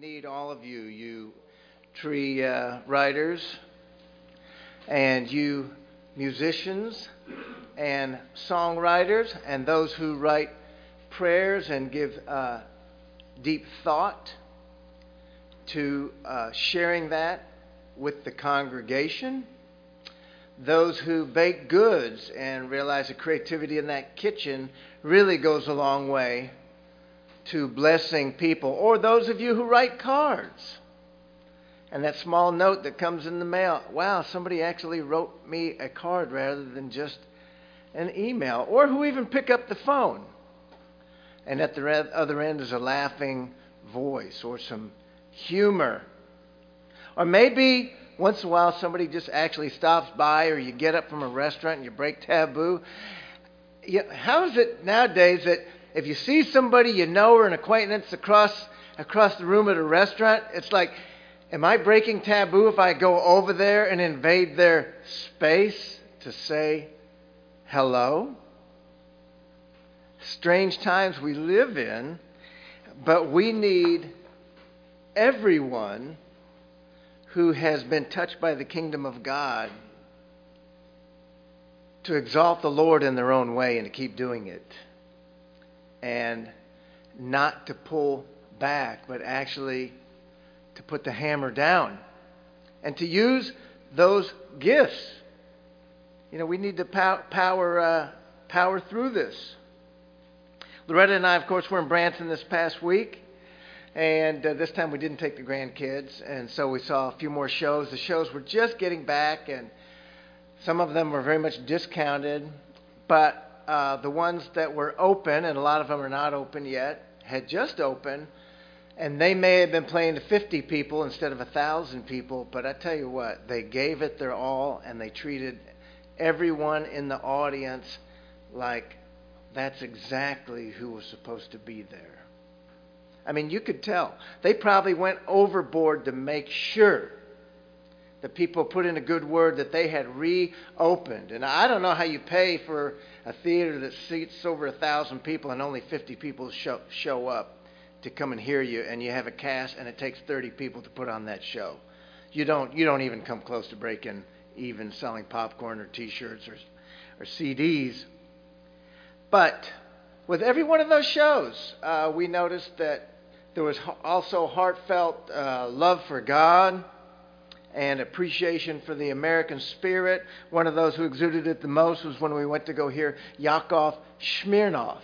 need all of you, you tree uh, writers, and you musicians, and songwriters, and those who write prayers and give uh, deep thought to uh, sharing that with the congregation. Those who bake goods and realize the creativity in that kitchen really goes a long way to blessing people, or those of you who write cards. And that small note that comes in the mail wow, somebody actually wrote me a card rather than just an email, or who even pick up the phone. And at the other end is a laughing voice or some humor. Or maybe once in a while somebody just actually stops by, or you get up from a restaurant and you break taboo. How is it nowadays that if you see somebody you know or an acquaintance across across the room at a restaurant, it's like, am I breaking taboo if I go over there and invade their space to say hello? Strange times we live in, but we need everyone who has been touched by the kingdom of God to exalt the Lord in their own way and to keep doing it and not to pull back, but actually to put the hammer down and to use those gifts. You know, we need to pow- power, uh, power through this. Loretta and I, of course, were in Branson this past week. And uh, this time we didn't take the grandkids, and so we saw a few more shows. The shows were just getting back, and some of them were very much discounted. But uh, the ones that were open, and a lot of them are not open yet, had just opened, and they may have been playing to 50 people instead of 1,000 people, but I tell you what, they gave it their all, and they treated everyone in the audience like that's exactly who was supposed to be there. I mean, you could tell. They probably went overboard to make sure the people put in a good word that they had reopened. And I don't know how you pay for a theater that seats over a thousand people and only 50 people show, show up to come and hear you, and you have a cast and it takes 30 people to put on that show. You don't, you don't even come close to breaking even selling popcorn or T-shirts or, or CDs. But with every one of those shows, uh, we noticed that there was also heartfelt uh, love for God and appreciation for the American spirit. One of those who exuded it the most was when we went to go hear Yakov Smirnoff.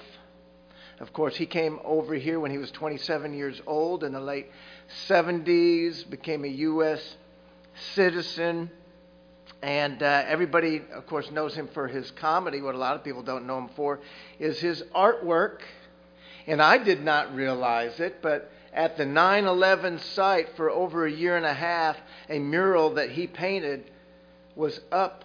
Of course, he came over here when he was 27 years old in the late 70s, became a U.S. citizen. And uh, everybody, of course, knows him for his comedy. What a lot of people don't know him for is his artwork. And I did not realize it, but at the 9 11 site for over a year and a half, a mural that he painted was up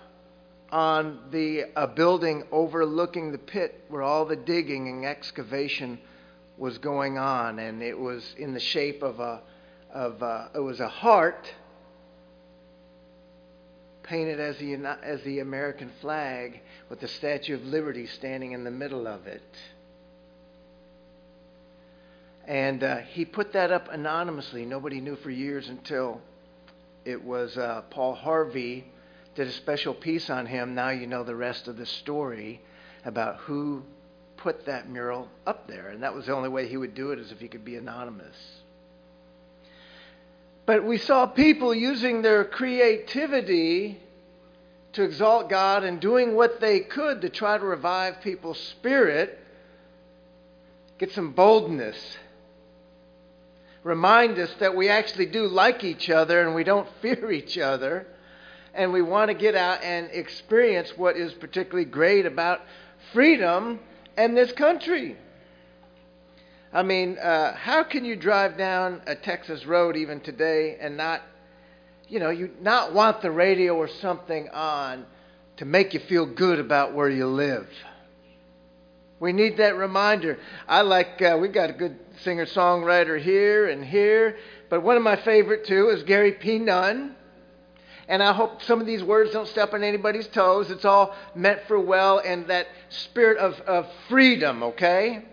on the a building overlooking the pit where all the digging and excavation was going on, and it was in the shape of a of a, it was a heart painted as the as the American flag with the Statue of Liberty standing in the middle of it. And uh, he put that up anonymously. Nobody knew for years until it was uh, Paul Harvey did a special piece on him. Now you know the rest of the story about who put that mural up there. And that was the only way he would do it, is if he could be anonymous. But we saw people using their creativity to exalt God and doing what they could to try to revive people's spirit, get some boldness remind us that we actually do like each other and we don't fear each other. And we want to get out and experience what is particularly great about freedom and this country. I mean, uh, how can you drive down a Texas road even today and not, you know, you not want the radio or something on to make you feel good about where you live? We need that reminder. I like, uh, we've got a good singer songwriter here and here, but one of my favorite too is Gary P. Nunn. And I hope some of these words don't step on anybody's toes. It's all meant for well and that spirit of, of freedom, okay?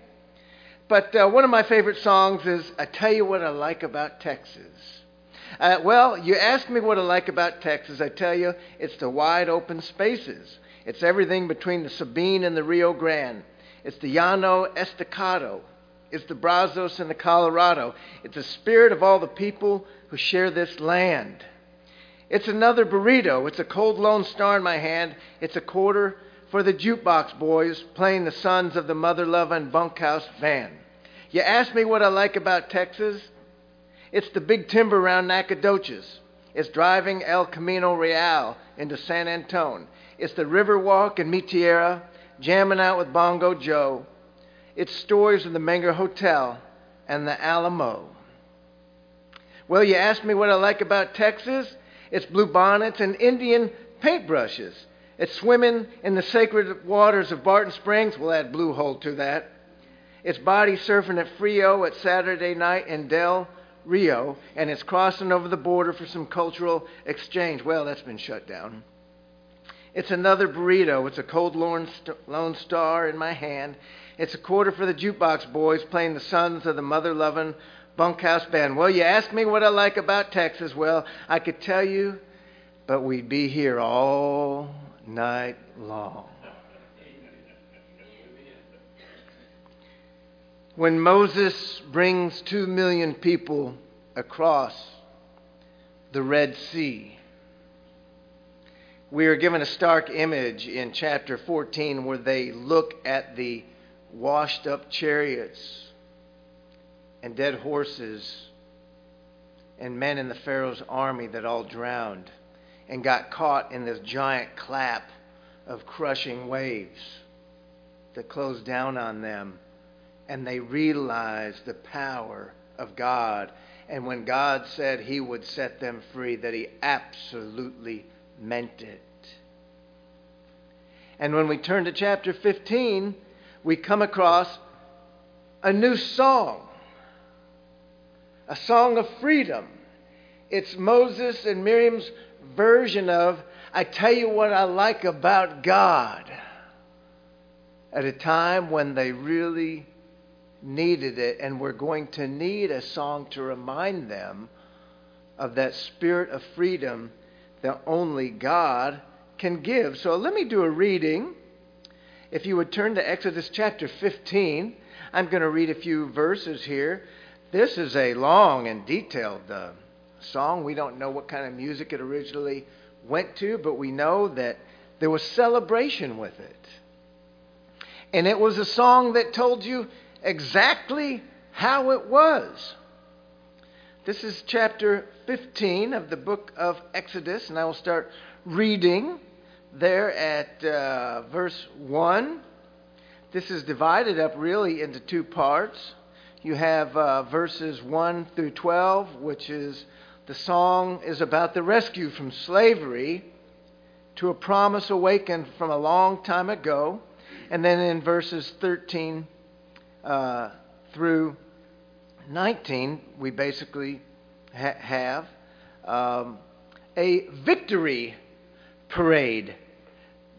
But uh, one of my favorite songs is I Tell You What I Like About Texas. Uh, well, you ask me what I like about Texas, I tell you it's the wide open spaces. It's everything between the Sabine and the Rio Grande. It's the Llano Estacado. It's the Brazos and the Colorado. It's the spirit of all the people who share this land. It's another burrito. It's a cold lone star in my hand. It's a quarter for the jukebox boys playing the sons of the mother loving bunkhouse band. You ask me what I like about Texas? It's the big timber around Nacogdoches. It's driving El Camino Real into San Antone. It's the Riverwalk in Mi Tierra, jamming out with Bongo Joe. It's stories of the Menger Hotel and the Alamo. Well, you ask me what I like about Texas? It's blue bonnets and Indian paintbrushes. It's swimming in the sacred waters of Barton Springs. We'll add Blue Hole to that. It's body surfing at Frio at Saturday night in Del Rio, and it's crossing over the border for some cultural exchange. Well, that's been shut down. It's another burrito. It's a cold Lone Star in my hand. It's a quarter for the jukebox boys playing the sons of the mother loving bunkhouse band. Well, you ask me what I like about Texas. Well, I could tell you, but we'd be here all night long. When Moses brings two million people across the Red Sea, we are given a stark image in chapter 14 where they look at the washed up chariots and dead horses and men in the Pharaoh's army that all drowned and got caught in this giant clap of crushing waves that closed down on them. And they realized the power of God. And when God said he would set them free, that he absolutely meant it. And when we turn to chapter 15, we come across a new song, a song of freedom. It's Moses and Miriam's version of, I tell you what I like about God, at a time when they really needed it, and we're going to need a song to remind them of that spirit of freedom that only God can give. So let me do a reading. If you would turn to Exodus chapter 15, I'm going to read a few verses here. This is a long and detailed uh, song. We don't know what kind of music it originally went to, but we know that there was celebration with it. And it was a song that told you exactly how it was. This is chapter 15 of the book of Exodus, and I will start reading there at uh, verse 1. This is divided up really into two parts. You have uh, verses 1 through 12, which is the song is about the rescue from slavery to a promise awakened from a long time ago. And then in verses 13 uh, through 19, we basically ha- have um, a victory parade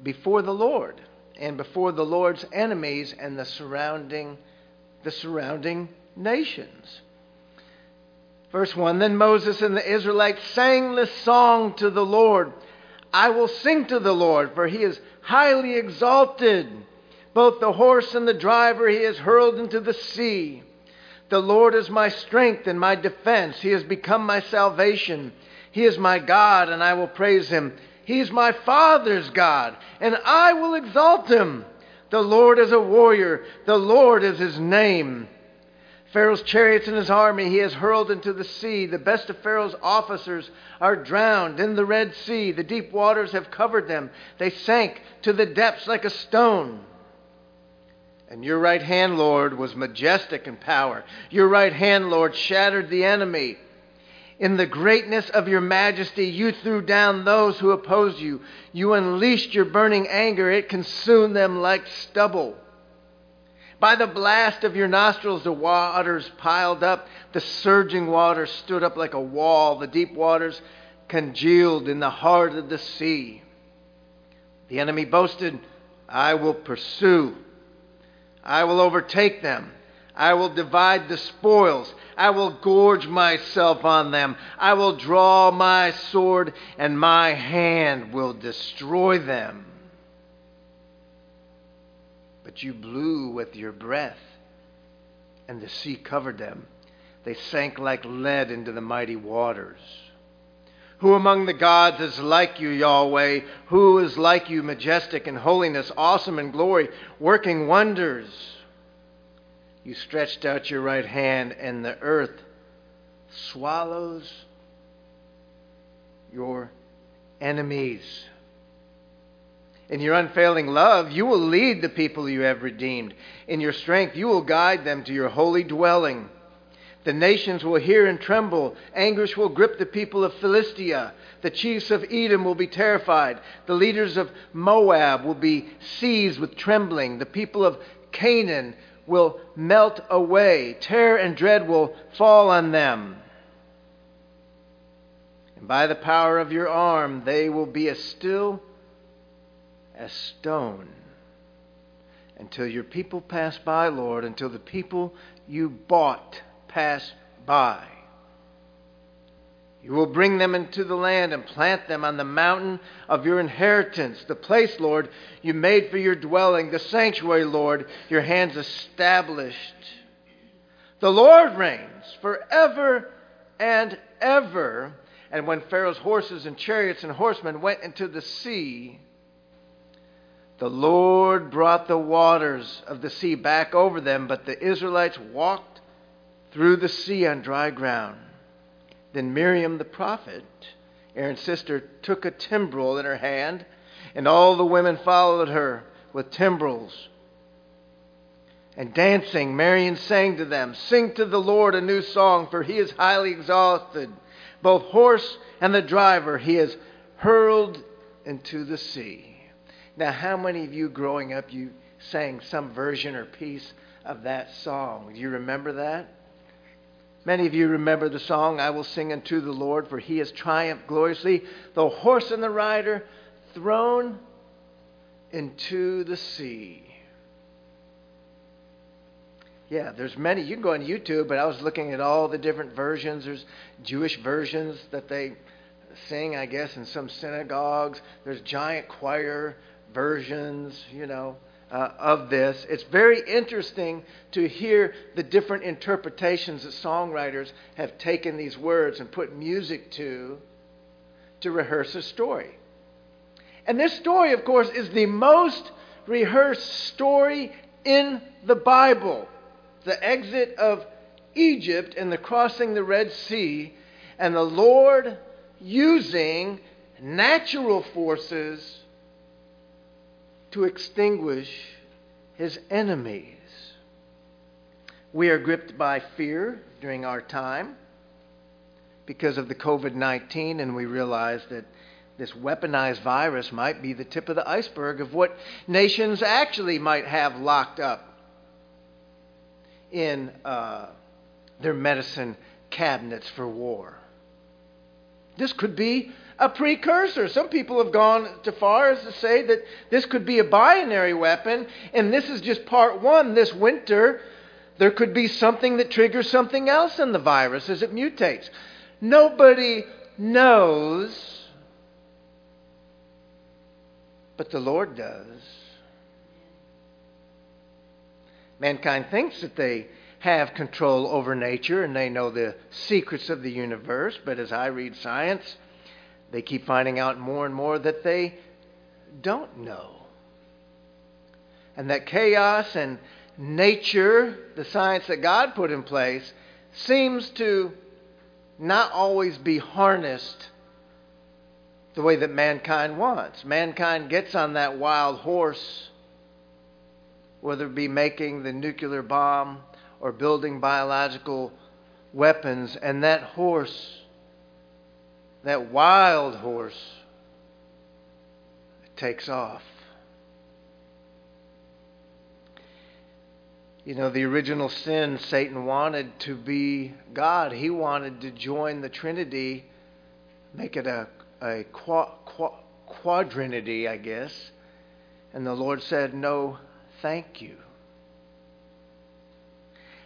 before the Lord and before the Lord's enemies and the surrounding the surrounding nations. Verse 1 Then Moses and the Israelites sang this song to the Lord I will sing to the Lord, for he is highly exalted. Both the horse and the driver he has hurled into the sea. The Lord is my strength and my defense. He has become my salvation. He is my God, and I will praise him. He is my Father's God, and I will exalt him. The Lord is a warrior, the Lord is his name. Pharaoh's chariots and his army he has hurled into the sea. The best of Pharaoh's officers are drowned in the Red Sea. The deep waters have covered them. They sank to the depths like a stone. And your right hand, Lord, was majestic in power. Your right hand, Lord, shattered the enemy. In the greatness of your majesty, you threw down those who opposed you. You unleashed your burning anger, it consumed them like stubble. By the blast of your nostrils, the waters piled up. The surging waters stood up like a wall. The deep waters congealed in the heart of the sea. The enemy boasted, I will pursue. I will overtake them. I will divide the spoils. I will gorge myself on them. I will draw my sword, and my hand will destroy them. But you blew with your breath, and the sea covered them. They sank like lead into the mighty waters. Who among the gods is like you, Yahweh? Who is like you, majestic in holiness, awesome in glory, working wonders? You stretched out your right hand, and the earth swallows your enemies. In your unfailing love, you will lead the people you have redeemed. In your strength, you will guide them to your holy dwelling. The nations will hear and tremble. Anguish will grip the people of Philistia. The chiefs of Edom will be terrified. The leaders of Moab will be seized with trembling. The people of Canaan will melt away. Terror and dread will fall on them. And by the power of your arm, they will be as still as stone until your people pass by, Lord, until the people you bought pass by. You will bring them into the land and plant them on the mountain of your inheritance, the place, Lord, you made for your dwelling, the sanctuary, Lord, your hands established. The Lord reigns forever and ever. And when Pharaoh's horses and chariots and horsemen went into the sea, the Lord brought the waters of the sea back over them, but the Israelites walked through the sea on dry ground. Then Miriam the prophet, Aaron's sister, took a timbrel in her hand, and all the women followed her with timbrels. And dancing, Miriam sang to them, Sing to the Lord a new song, for he is highly exalted. Both horse and the driver he has hurled into the sea. Now, how many of you growing up, you sang some version or piece of that song? Do you remember that? Many of you remember the song, I will sing unto the Lord, for he has triumphed gloriously. The horse and the rider thrown into the sea. Yeah, there's many. You can go on YouTube, but I was looking at all the different versions. There's Jewish versions that they sing, I guess, in some synagogues. There's giant choir versions, you know uh, of this. It's very interesting to hear the different interpretations that songwriters have taken these words and put music to to rehearse a story. And this story, of course, is the most rehearsed story in the Bible. The exit of Egypt and the crossing the Red Sea, and the Lord using natural forces to extinguish his enemies. We are gripped by fear during our time because of the COVID 19, and we realize that this weaponized virus might be the tip of the iceberg of what nations actually might have locked up in uh, their medicine cabinets for war. This could be a precursor. Some people have gone to far as to say that this could be a binary weapon, and this is just part one. This winter, there could be something that triggers something else in the virus as it mutates. Nobody knows, but the Lord does. Mankind thinks that they have control over nature and they know the secrets of the universe, but as I read science, they keep finding out more and more that they don't know. And that chaos and nature, the science that God put in place, seems to not always be harnessed the way that mankind wants. Mankind gets on that wild horse, whether it be making the nuclear bomb or building biological weapons, and that horse that wild horse takes off. You know, the original sin, Satan wanted to be God. He wanted to join the Trinity, make it a, a qua, qua, quadrinity, I guess. And the Lord said, No, thank you.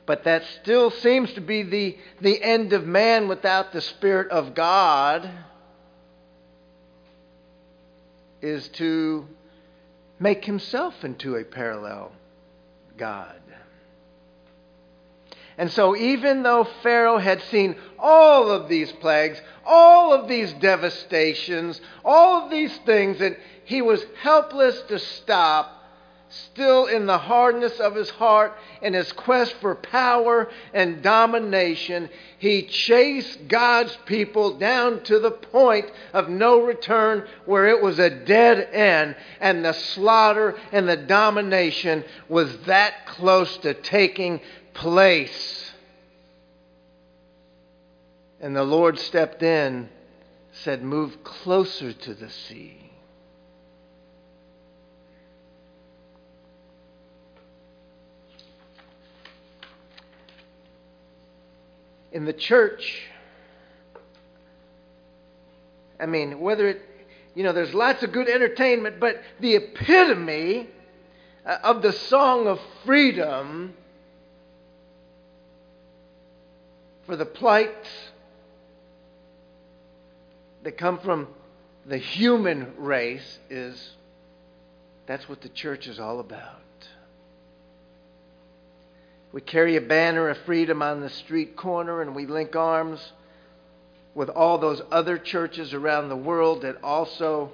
But that still seems to be the, the end of man without the Spirit of God, is to make himself into a parallel God. And so, even though Pharaoh had seen all of these plagues, all of these devastations, all of these things that he was helpless to stop, still in the hardness of his heart and his quest for power and domination, he chased God's people down to the point of no return where it was a dead end and the slaughter and the domination was that close to taking place. And the Lord stepped in, said, Move closer to the sea. In the church, I mean, whether it, you know, there's lots of good entertainment, but the epitome uh, of the song of freedom for the plights that come from the human race is that's what the church is all about. We carry a banner of freedom on the street corner and we link arms with all those other churches around the world that also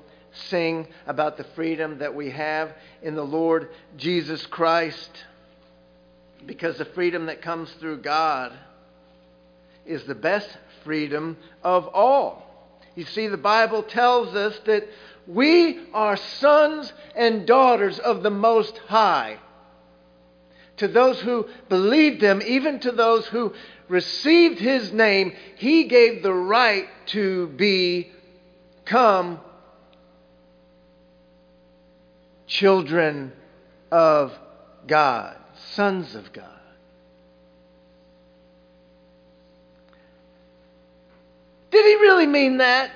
sing about the freedom that we have in the Lord Jesus Christ. Because the freedom that comes through God is the best freedom of all. You see, the Bible tells us that we are sons and daughters of the Most High to those who believed him, even to those who received his name, he gave the right to become children of God, sons of God. Did he really mean that?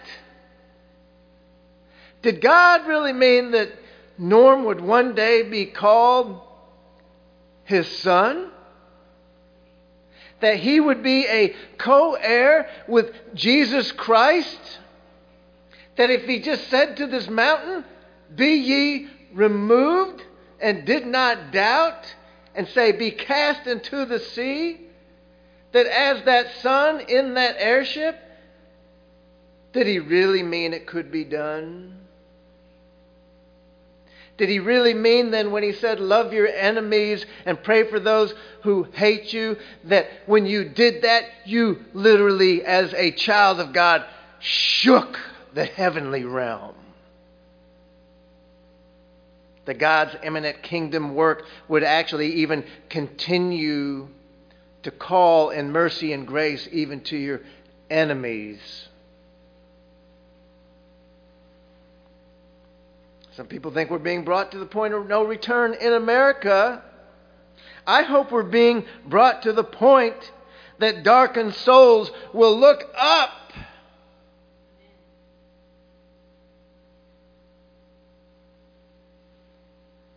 Did God really mean that Norm would one day be called his son? That he would be a co heir with Jesus Christ? That if he just said to this mountain, Be ye removed, and did not doubt, and say, Be cast into the sea, that as that son in that heirship, did he really mean it could be done? Did he really mean then when he said, Love your enemies and pray for those who hate you, that when you did that, you literally, as a child of God, shook the heavenly realm? That God's imminent kingdom work would actually even continue to call in mercy and grace even to your enemies. Some people think we're being brought to the point of no return in America. I hope we're being brought to the point that darkened souls will look up.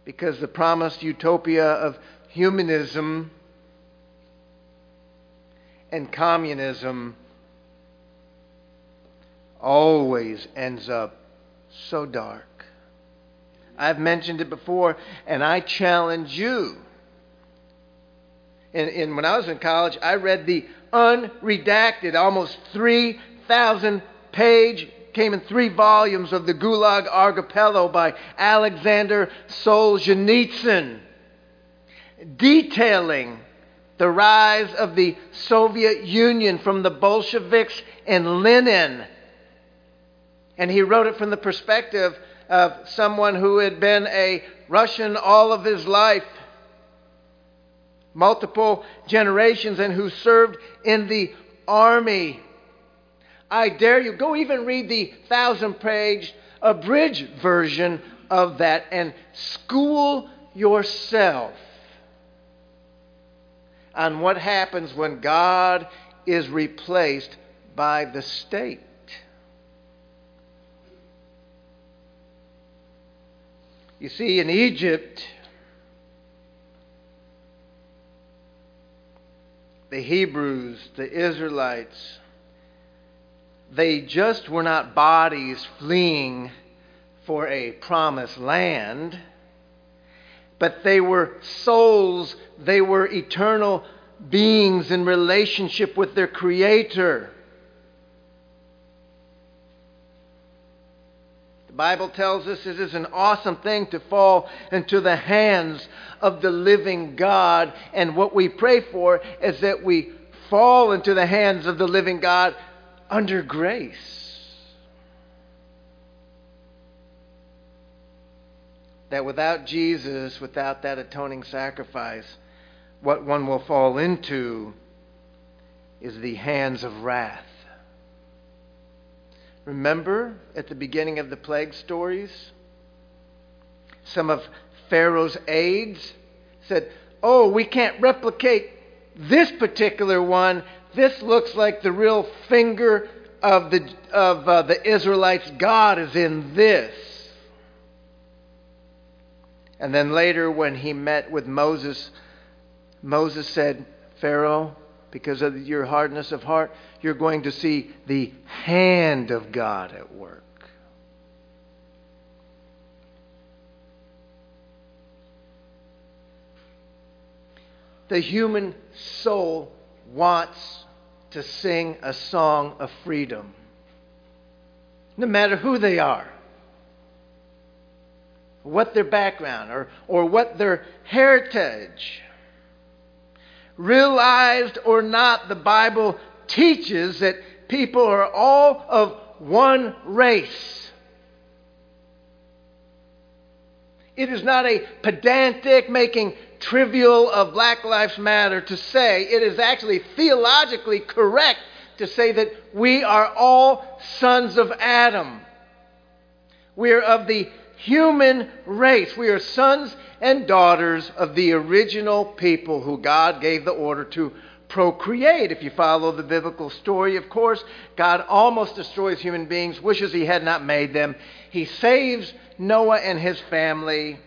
Because the promised utopia of humanism and communism always ends up so dark. I've mentioned it before, and I challenge you. And, and when I was in college, I read the unredacted, almost 3,000 page, came in three volumes of the Gulag Archipelago by Alexander Solzhenitsyn, detailing the rise of the Soviet Union from the Bolsheviks and Lenin. And he wrote it from the perspective of someone who had been a Russian all of his life, multiple generations, and who served in the army. I dare you, go even read the thousand page abridged version of that and school yourself on what happens when God is replaced by the state. You see, in Egypt, the Hebrews, the Israelites, they just were not bodies fleeing for a promised land, but they were souls, they were eternal beings in relationship with their Creator. Bible tells us it is an awesome thing to fall into the hands of the living God, and what we pray for is that we fall into the hands of the living God under grace. That without Jesus, without that atoning sacrifice, what one will fall into is the hands of wrath. Remember at the beginning of the plague stories? Some of Pharaoh's aides said, Oh, we can't replicate this particular one this looks like the real finger of the, of, uh, the Israelites. God is in this. And then later, when he met with Moses, Moses said, Pharaoh, because of your hardness of heart, you're going to see the hand of God at work. The human soul wants to sing a song of freedom, no matter who they are, what their background, or, or what their heritage. Realized or not, the Bible teaches that people are all of one race. It is not a pedantic, making trivial of Black Lives Matter to say, it is actually theologically correct to say that we are all sons of Adam. We are of the human race. We are sons and daughters of the original people who God gave the order to procreate. If you follow the biblical story, of course, God almost destroys human beings, wishes He had not made them. He saves Noah and his family.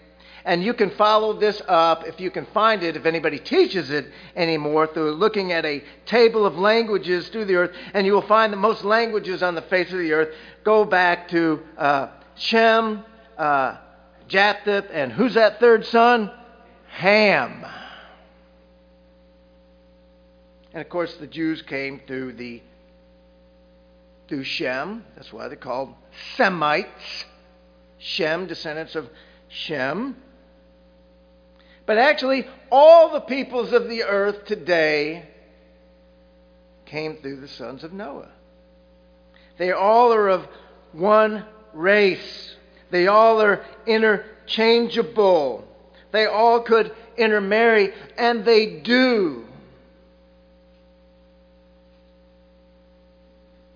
And you can follow this up if you can find it, if anybody teaches it anymore, through looking at a table of languages through the earth. And you will find that most languages on the face of the earth go back to uh, Shem, uh, Japheth, and who's that third son? Ham. And of course, the Jews came through the through Shem. That's why they're called Semites. Shem, descendants of Shem. But actually, all the peoples of the earth today came through the sons of Noah. They all are of one race. They all are interchangeable. They all could intermarry, and they do.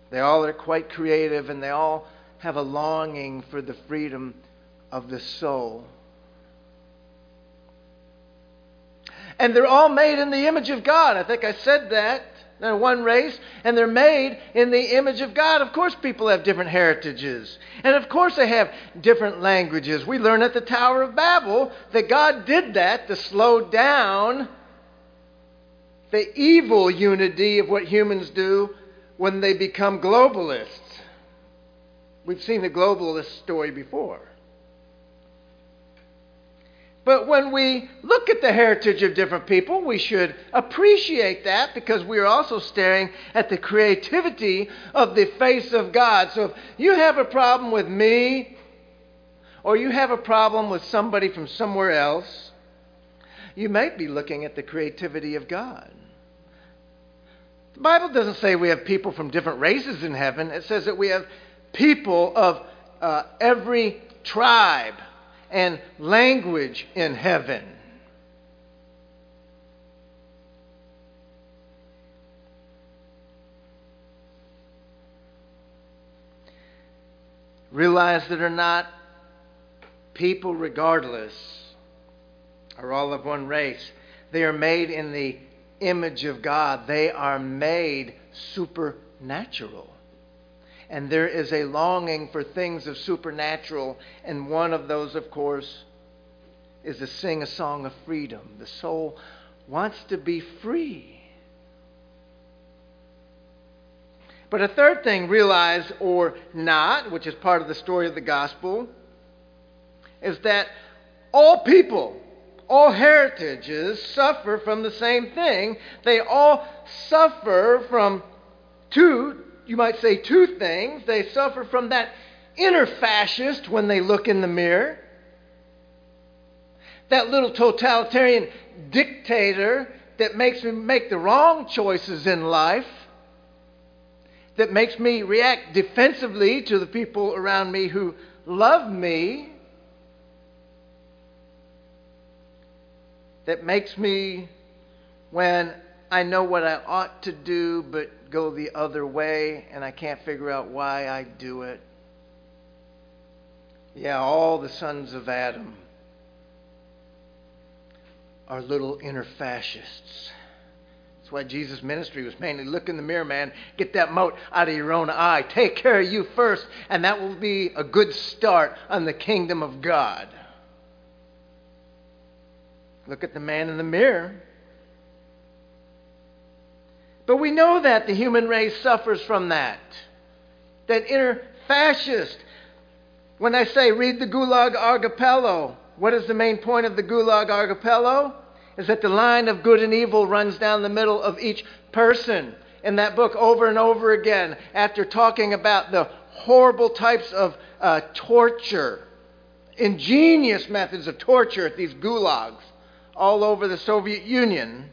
They all are quite creative, and they all have a longing for the freedom of the soul. And they're all made in the image of God. I think I said that. They're one race, and they're made in the image of God. Of course, people have different heritages. And of course, they have different languages. We learn at the Tower of Babel that God did that to slow down the evil unity of what humans do when they become globalists. We've seen the globalist story before. But when we look at the heritage of different people, we should appreciate that because we are also staring at the creativity of the face of God. So if you have a problem with me, or you have a problem with somebody from somewhere else, you might be looking at the creativity of God. The Bible doesn't say we have people from different races in heaven, it says that we have people of uh, every tribe and language in heaven. Realize that are not people, regardless, are all of one race. They are made in the image of God, they are made supernatural. And there is a longing for things of supernatural. And one of those, of course, is to sing a song of freedom. The soul wants to be free. But a third thing, realize or not, which is part of the story of the gospel, is that all people, all heritages suffer from the same thing. They all suffer from two, you might say two things. They suffer from that inner fascist when they look in the mirror, that little totalitarian dictator that makes me make the wrong choices in life that makes me react defensively to the people around me who love me, that makes me, when I know what I ought to do, but go the other way and I can't figure out why I do it. Yeah, all the sons of Adam are little inner fascists That's why Jesus' ministry was mainly look in the mirror, man, get that mote out of your own eye. Take care of you first, and that will be a good start on the kingdom of God. Look at the man in the mirror. But we know that the human race suffers from that. That inner fascist. When I say read the Gulag Archipelago, what is the main point of the Gulag Archipelago? is that the line of good and evil runs down the middle of each person. In that book, over and over again, after talking about the horrible types of uh, torture, ingenious methods of torture at these gulags all over the Soviet Union,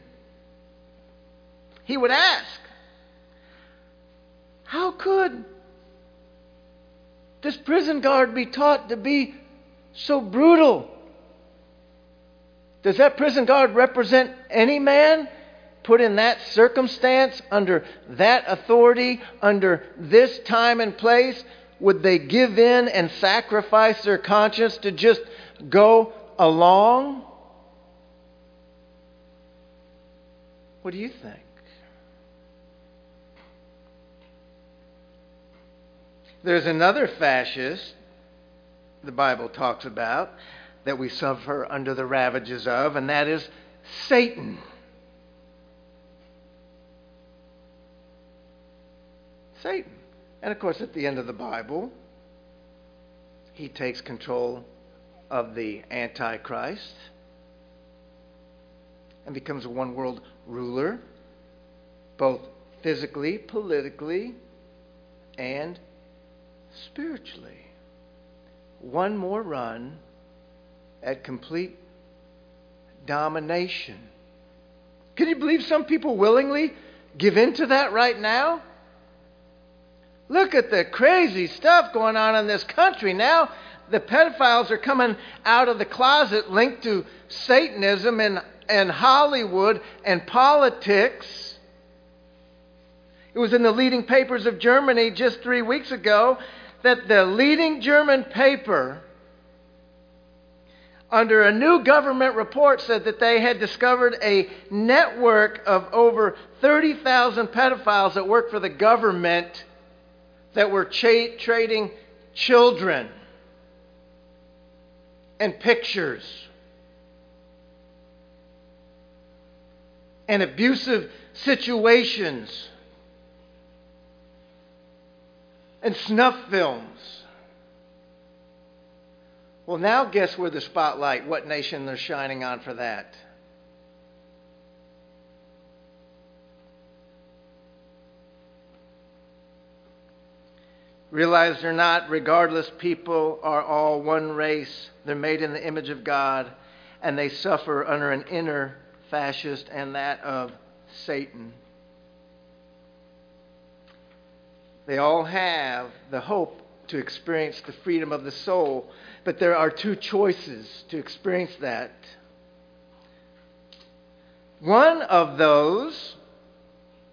he would ask, How could this prison guard be taught to be so brutal? Does that prison guard represent any man put in that circumstance, under that authority, under this time and place? Would they give in and sacrifice their conscience to just go along? What do you think? There's another fascist the Bible talks about that we suffer under the ravages of, and that is Satan. Satan. And of course, at the end of the Bible, he takes control of the Antichrist and becomes a one world ruler, both physically, politically, and spiritually. One more run at complete domination. Can you believe some people willingly give in to that right now? Look at the crazy stuff going on in this country now. The pedophiles are coming out of the closet linked to Satanism and, and Hollywood and politics. It was in the leading papers of Germany just three weeks ago that the leading German paper under a new government report said that they had discovered a network of over 30,000 pedophiles that worked for the government that were cha- trading children and pictures. And abusive situations and snuff films. Well, now guess where the spotlight, what nation they're shining on for that? Realize they're not, regardless, people are all one race. They're made in the image of God, and they suffer under an inner fascist and that of Satan. They all have the hope to experience the freedom of the soul. But there are two choices to experience that. One of those,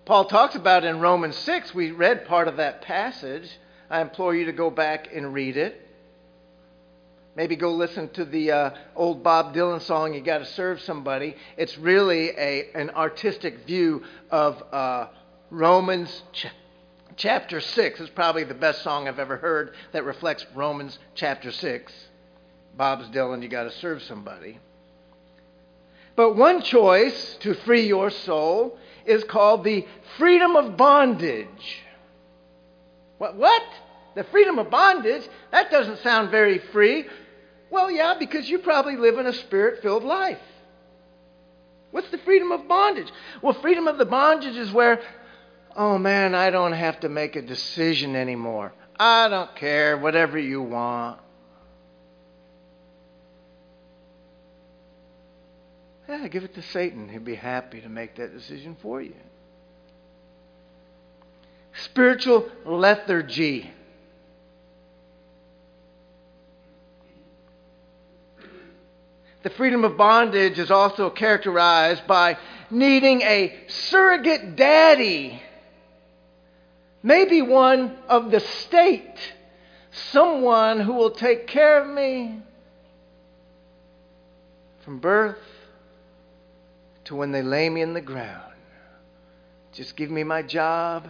Paul talks about in Romans 6. We read part of that passage. I implore you to go back and read it. Maybe go listen to the uh, old Bob Dylan song, You Gotta Serve Somebody. It's really a, an artistic view of uh, Romans chapter 6 is probably the best song I've ever heard that reflects Romans chapter 6. Bob's Dylan, you got to serve somebody. But one choice to free your soul is called the freedom of bondage. What? What? The freedom of bondage? That doesn't sound very free. Well, yeah, because you probably live in a spirit filled life. What's the freedom of bondage? Well, freedom of the bondage is where, oh man, I don't have to make a decision anymore. I don't care, whatever you want. Yeah, give it to Satan. He'd be happy to make that decision for you. Spiritual lethargy. The freedom of bondage is also characterized by needing a surrogate daddy, maybe one of the state, someone who will take care of me from birth to when they lay me in the ground. Just give me my job.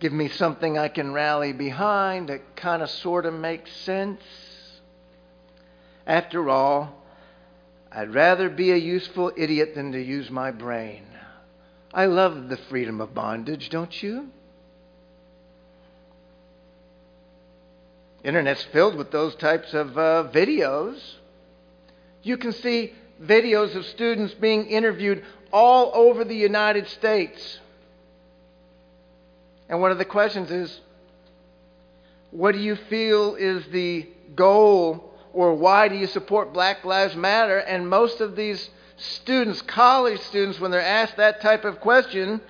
Give me something I can rally behind that kind of sort of makes sense. After all, I'd rather be a useful idiot than to use my brain. I love the freedom of bondage, don't you? Internet's filled with those types of uh, videos. You can see videos of students being interviewed all over the United States. And one of the questions is what do you feel is the goal or why do you support Black Lives Matter? And most of these students, college students, when they're asked that type of question,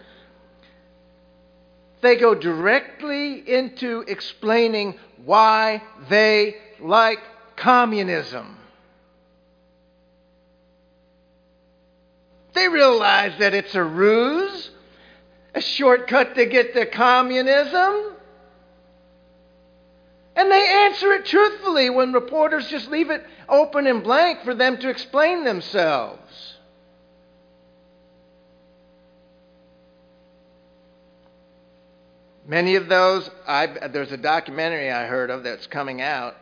they go directly into explaining why they like communism. They realize that it's a ruse, a shortcut to get to communism. And they answer it truthfully when reporters just leave it open and blank for them to explain themselves. Many of those, I've, there's a documentary I heard of that's coming out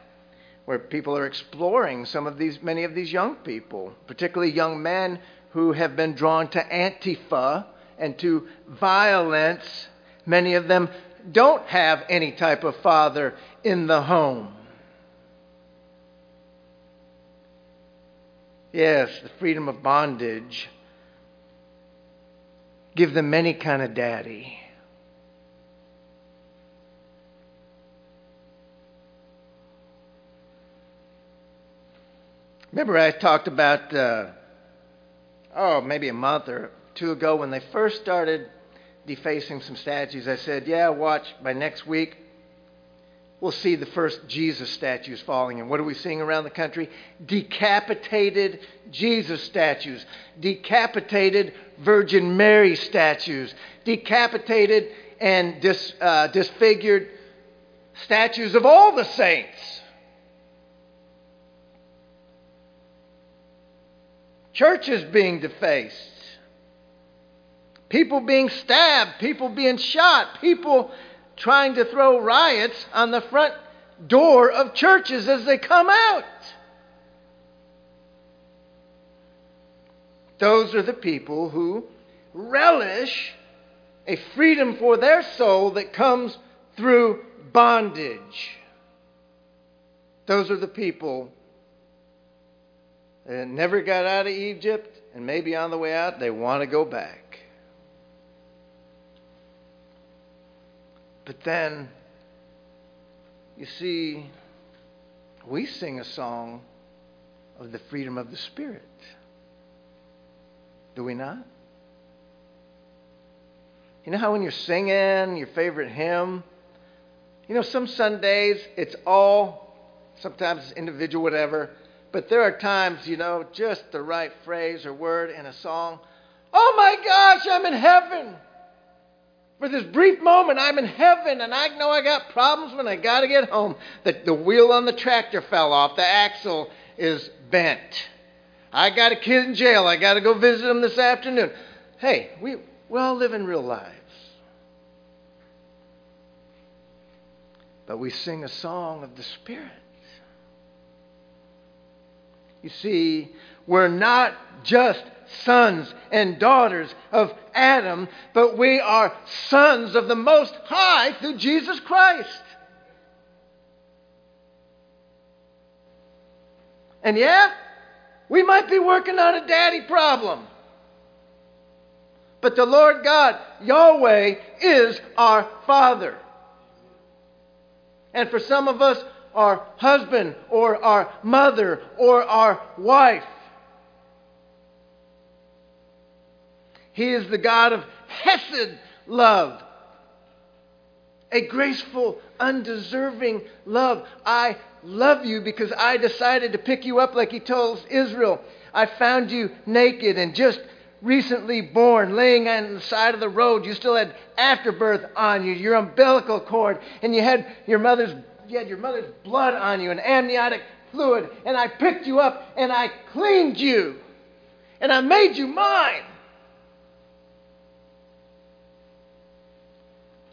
where people are exploring some of these, many of these young people, particularly young men who have been drawn to Antifa and to violence. Many of them don't have any type of father in the home. Yes, the freedom of bondage. Give them any kind of daddy. Remember, I talked about, uh, oh, maybe a month or two ago when they first started defacing some statues. I said, yeah, watch, by next week, we'll see the first Jesus statues falling. And what are we seeing around the country? Decapitated Jesus statues, decapitated Virgin Mary statues, decapitated and dis, uh, disfigured statues of all the saints. Churches being defaced people being stabbed, people being shot, people trying to throw riots on the front door of churches as they come out. Those are the people who relish a freedom for their soul that comes through bondage. Those are the people that never got out of Egypt, and maybe on the way out, they want to go back. But then, you see, we sing a song of the freedom of the Spirit. Do we not? You know how when you're singing your favorite hymn, you know, some Sundays it's all, sometimes it's individual, whatever, but there are times, you know, just the right phrase or word in a song. Oh my gosh, I'm in heaven. For this brief moment, I'm in heaven and I know I got problems when I got to get home. The, the wheel on the tractor fell off, the axle is bent. I got a kid in jail. I got to go visit him this afternoon. Hey, we, we all live in real lives. But we sing a song of the Spirit. You see, we're not just sons and daughters of Adam, but we are sons of the Most High through Jesus Christ. And yeah, we might be working on a daddy problem. But the Lord God, Yahweh, is our Father. And for some of us, our husband or our mother or our wife. He is the God of Hesed love, a graceful, undeserving love. I love you because I decided to pick you up like he told Israel. I found you naked and just recently born, laying on the side of the road. You still had afterbirth on you, your umbilical cord, and you had your mother's you had your mother's blood on you and amniotic fluid, and I picked you up and I cleaned you and I made you mine.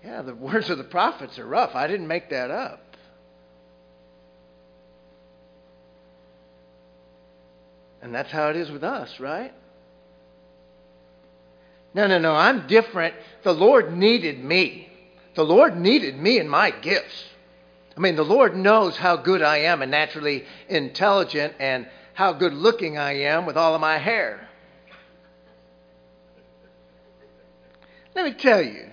Yeah, the words of the prophets are rough. I didn't make that up. And that's how it is with us, right? No, no, no, I'm different. The Lord needed me. The Lord needed me and my gifts. I mean, the Lord knows how good I am and naturally intelligent and how good looking I am with all of my hair. Let me tell you,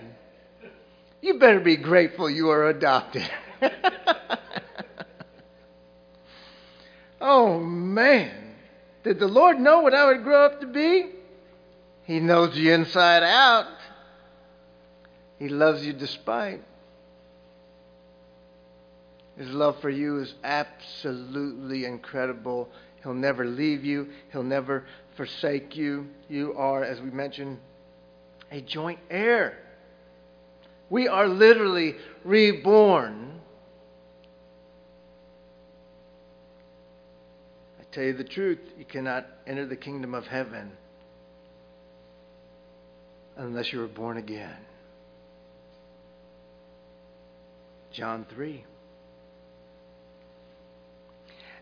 you better be grateful you are adopted. oh, man. Did the Lord know what I would grow up to be? He knows you inside out. He loves you despite. His love for you is absolutely incredible. He'll never leave you, He'll never forsake you. You are, as we mentioned, a joint heir. We are literally reborn I tell you the truth, you cannot enter the kingdom of heaven unless you are born again. John 3.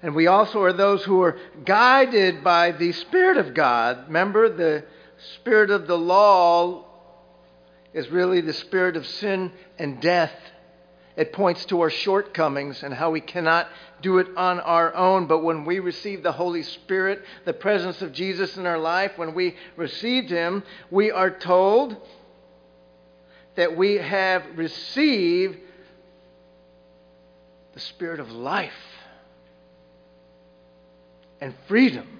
And we also are those who are guided by the Spirit of God. Remember, the Spirit of the law is really the spirit of sin and death. It points to our shortcomings and how we cannot do it on our own. But when we receive the Holy Spirit, the presence of Jesus in our life, when we received Him, we are told that we have received the Spirit of life and freedom.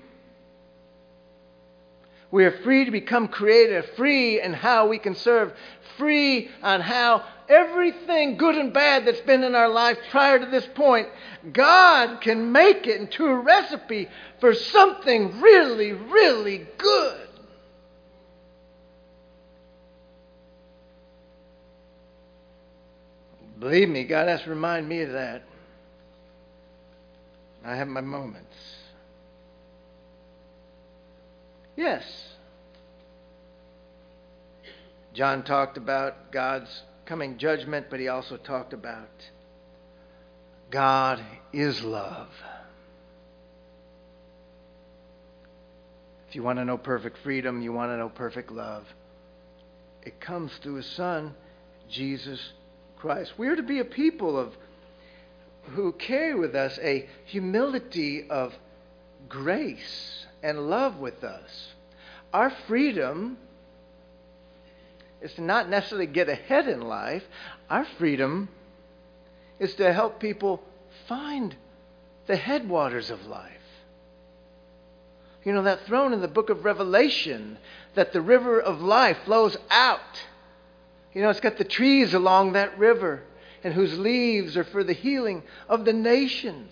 We are free to become creative, free in how we can serve, free on how everything good and bad that's been in our life prior to this point, God can make it into a recipe for something really, really good. Believe me, God has to remind me of that. I have my moments. Yes. John talked about God's coming judgment, but he also talked about God is love. If you want to know perfect freedom, you want to know perfect love, it comes through his son, Jesus Christ. We are to be a people of who carry with us a humility of grace and love with us. Our freedom is to not necessarily get ahead in life. Our freedom is to help people find the headwaters of life. You know, that throne in the book of Revelation, that the river of life flows out. You know, it's got the trees along that river, and whose leaves are for the healing of the nations.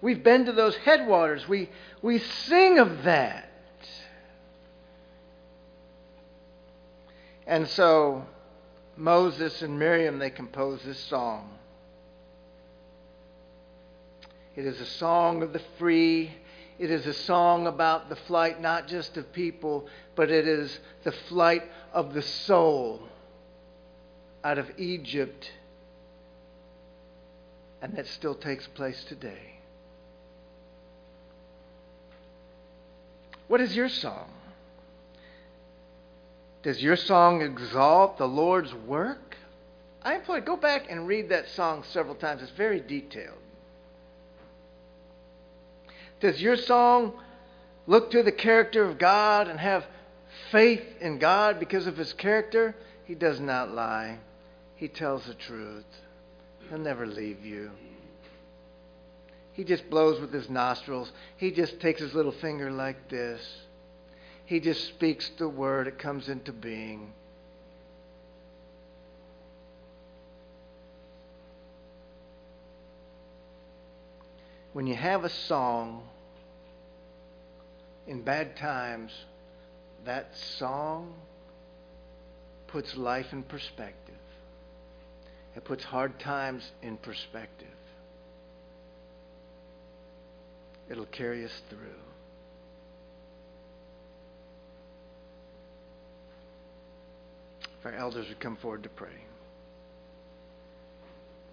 We've been to those headwaters. We, we sing of that. And so Moses and Miriam, they compose this song. It is a song of the free. It is a song about the flight not just of people, but it is the flight of the soul out of Egypt. And that still takes place today. What is your song? Does your song exalt the Lord's work? I implore you, go back and read that song several times. It's very detailed. Does your song look to the character of God and have faith in God because of his character? He does not lie. He tells the truth. He'll never leave you. He just blows with his nostrils. He just takes his little finger like this. He just speaks the word, it comes into being. When you have a song in bad times, that song puts life in perspective. It puts hard times in perspective. It'll carry us through. If our elders would come forward to pray.